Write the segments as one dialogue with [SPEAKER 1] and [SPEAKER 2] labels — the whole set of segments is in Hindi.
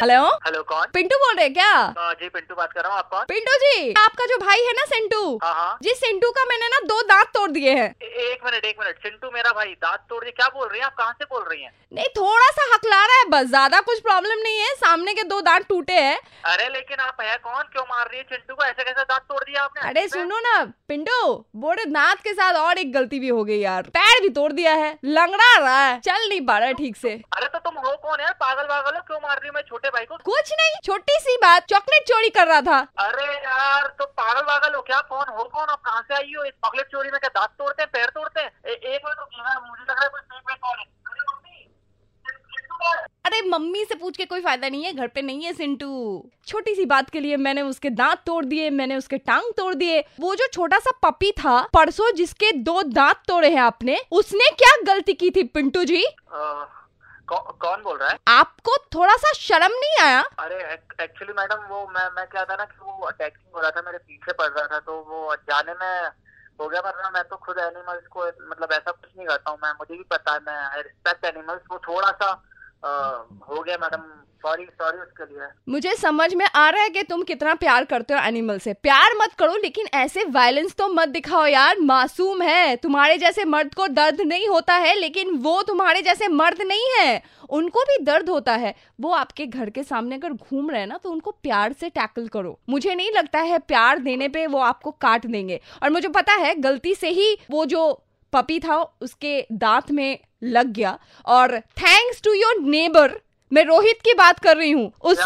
[SPEAKER 1] हेलो
[SPEAKER 2] हेलो कौन?
[SPEAKER 1] पिंटू बोल रहे हैं क्या?
[SPEAKER 2] हाँ, जी पिंटू बात कर रहा हूँ आप कौन?
[SPEAKER 1] पिंटू जी आपका जो भाई है ना सेंटू
[SPEAKER 2] हाँ हाँ।
[SPEAKER 1] जी सेंटू का मैंने ना दो दांत तोड़ दिए हैं।
[SPEAKER 2] एक मिनट एक मिनट चिंटू मेरा भाई दांत तोड़ दिए क्या बोल रही हैं? आप कहाँ से बोल रही हैं?
[SPEAKER 1] नहीं थोड़ा सा हकला रहा है बस ज़्यादा कुछ प्रॉब्लम नहीं है सामने के दो दांत टूटे हैं।
[SPEAKER 2] अरे लेकिन आप है कौन? क्यों मार रही है चिंटू को? ऐसे कैसे दांत तोड़ दिया आपने?
[SPEAKER 1] अरे सुनो ना पिंटू बोरे दांत के साथ और एक गलती भी हो गई यार पैर भी तोड़ दिया है लंगड़ा रहा है चल नहीं पा रहा है ठीक से।
[SPEAKER 2] अरे तो हो कौन यार? पागल पागल हो क्यों मार रही हो मेरे छोटे भाई को?
[SPEAKER 1] कुछ नहीं छोटी सी बात चॉकलेट चोरी कर रहा था।
[SPEAKER 2] अरे यार तो पागल पागल हो क्या? कौन हो कौन? आप कहाँ से आई हो? इस चॉकलेट चोरी में क्या दांत तोड़ते हैं पैर तोड़ते हैं? ए- एक मिनट रुकिए यार, मुझे लग रहा है कोई में कॉल है। अरे मम्मी चिंटू का है।
[SPEAKER 1] अरे मम्मी से पूछ के कोई फ़ायदा नहीं है घर पे नहीं है सिंटू। छोटी सी बात के लिए मैंने उसके दांत तोड़ दिए मैंने उसके टांग तोड़ दिए। वो जो छोटा सा पपी था परसों जिसके दो दांत तोड़े हैं आपने उसने क्या गलती की थी पिंटू जी?
[SPEAKER 2] अ, कौ- कौन बोल रहा है?
[SPEAKER 1] आपको थोड़ा सा शर्म नहीं आया?
[SPEAKER 2] अरे एक्चुअली मैडम वो मैं मैं क्या था ना कि वो अटैकिंग हो रहा था मेरे पीछे पड़ रहा था तो वो जाने में हो गया पर मैं तो खुद एनिमल्स को मतलब ऐसा कुछ नहीं करता हूँ मैं मुझे भी पता है मैं रिस्पेक्ट एनिमल्स वो थोड़ा सा आ, हो गया मैडम सॉरी सॉरी
[SPEAKER 1] मुझे समझ में आ रहा है कि तुम कितना प्यार करते हो एनिमल से। प्यार मत करो, लेकिन ऐसे वायलेंस तो मत दिखाओ यार। मासूम है। तुम्हारे जैसे मर्द को दर्द नहीं होता है, लेकिन वो तुम्हारे जैसे मर्द नहीं है। उनको भी दर्द होता है। वो आपके घर के सामने अगर घूम रहे हैं ना तो उनको प्यार से टैकल करो। मुझे नहीं लगता है प्यार देने पे वो आपको काट देंगे। और मुझे पता है, गलती से ही वो जो पपी था, उसके दांत में लग गया। और थैंक्स टू योर नेबर मैं रोहित की बात कर रही हूँ। उस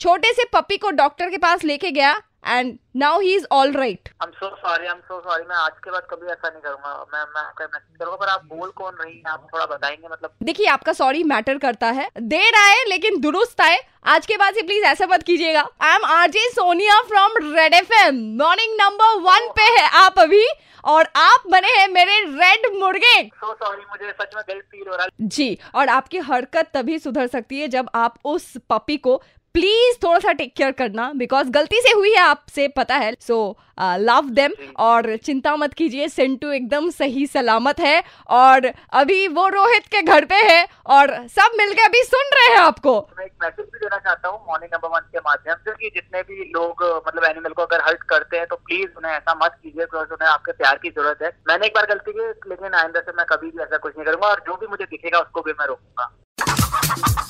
[SPEAKER 1] छोटे से पपी को डॉक्टर के पास लेके गया and now he is all right
[SPEAKER 2] I am so sorry I am so sorry मैं आज के बाद कभी ऐसा नहीं करूँगा। मैं मैं आपका मैसेज करूँगा। पर आप बोल कौन रही हैं? आप थोड़ा बताएँगे मतलब
[SPEAKER 1] देखिए आपका सॉरी मैटर करता है। देर आए लेकिन दुरुस्त आए। आज के बाद से प्लीज़ ऐसा मत कीजिएगा। I am RJ Sonia from Red F M morning number one पे है आप अभी और आप बने हैं मेरे रेड मुर्गे।
[SPEAKER 2] सो सॉरी मुझे सच में फील हो रहा है।
[SPEAKER 1] जी और आपकी हरकत तभी सुधर सकती है जब आप उस पपी को प्लीज़ थोड़ा सा टेक केयर करना बिकॉज़ गलती से हुई है आपसे, पता है। सो लव देम और चिंता मत कीजिए, सेंटू एकदम सही सलामत है और अभी वो रोहित के घर पे है और सब मिलके अभी सुन रहे हैं आपको।
[SPEAKER 2] मैं एक मैसेज भी देना चाहता हूँ मॉर्निंग नंबर वन के माध्यम से कि जितने भी लोग मतलब एनिमल को अगर हर्ट करते हैं तो प्लीज़ उन्हें ऐसा मत कीजिए बिकॉज़ उन्हें आपके प्यार की ज़रूरत है। मैंने एक बार गलती की, लेकिन आइंदा से मैं कभी भी ऐसा कुछ नहीं करूँगा और जो भी मुझे दिखेगा, उसको भी मैं रोकूँगा।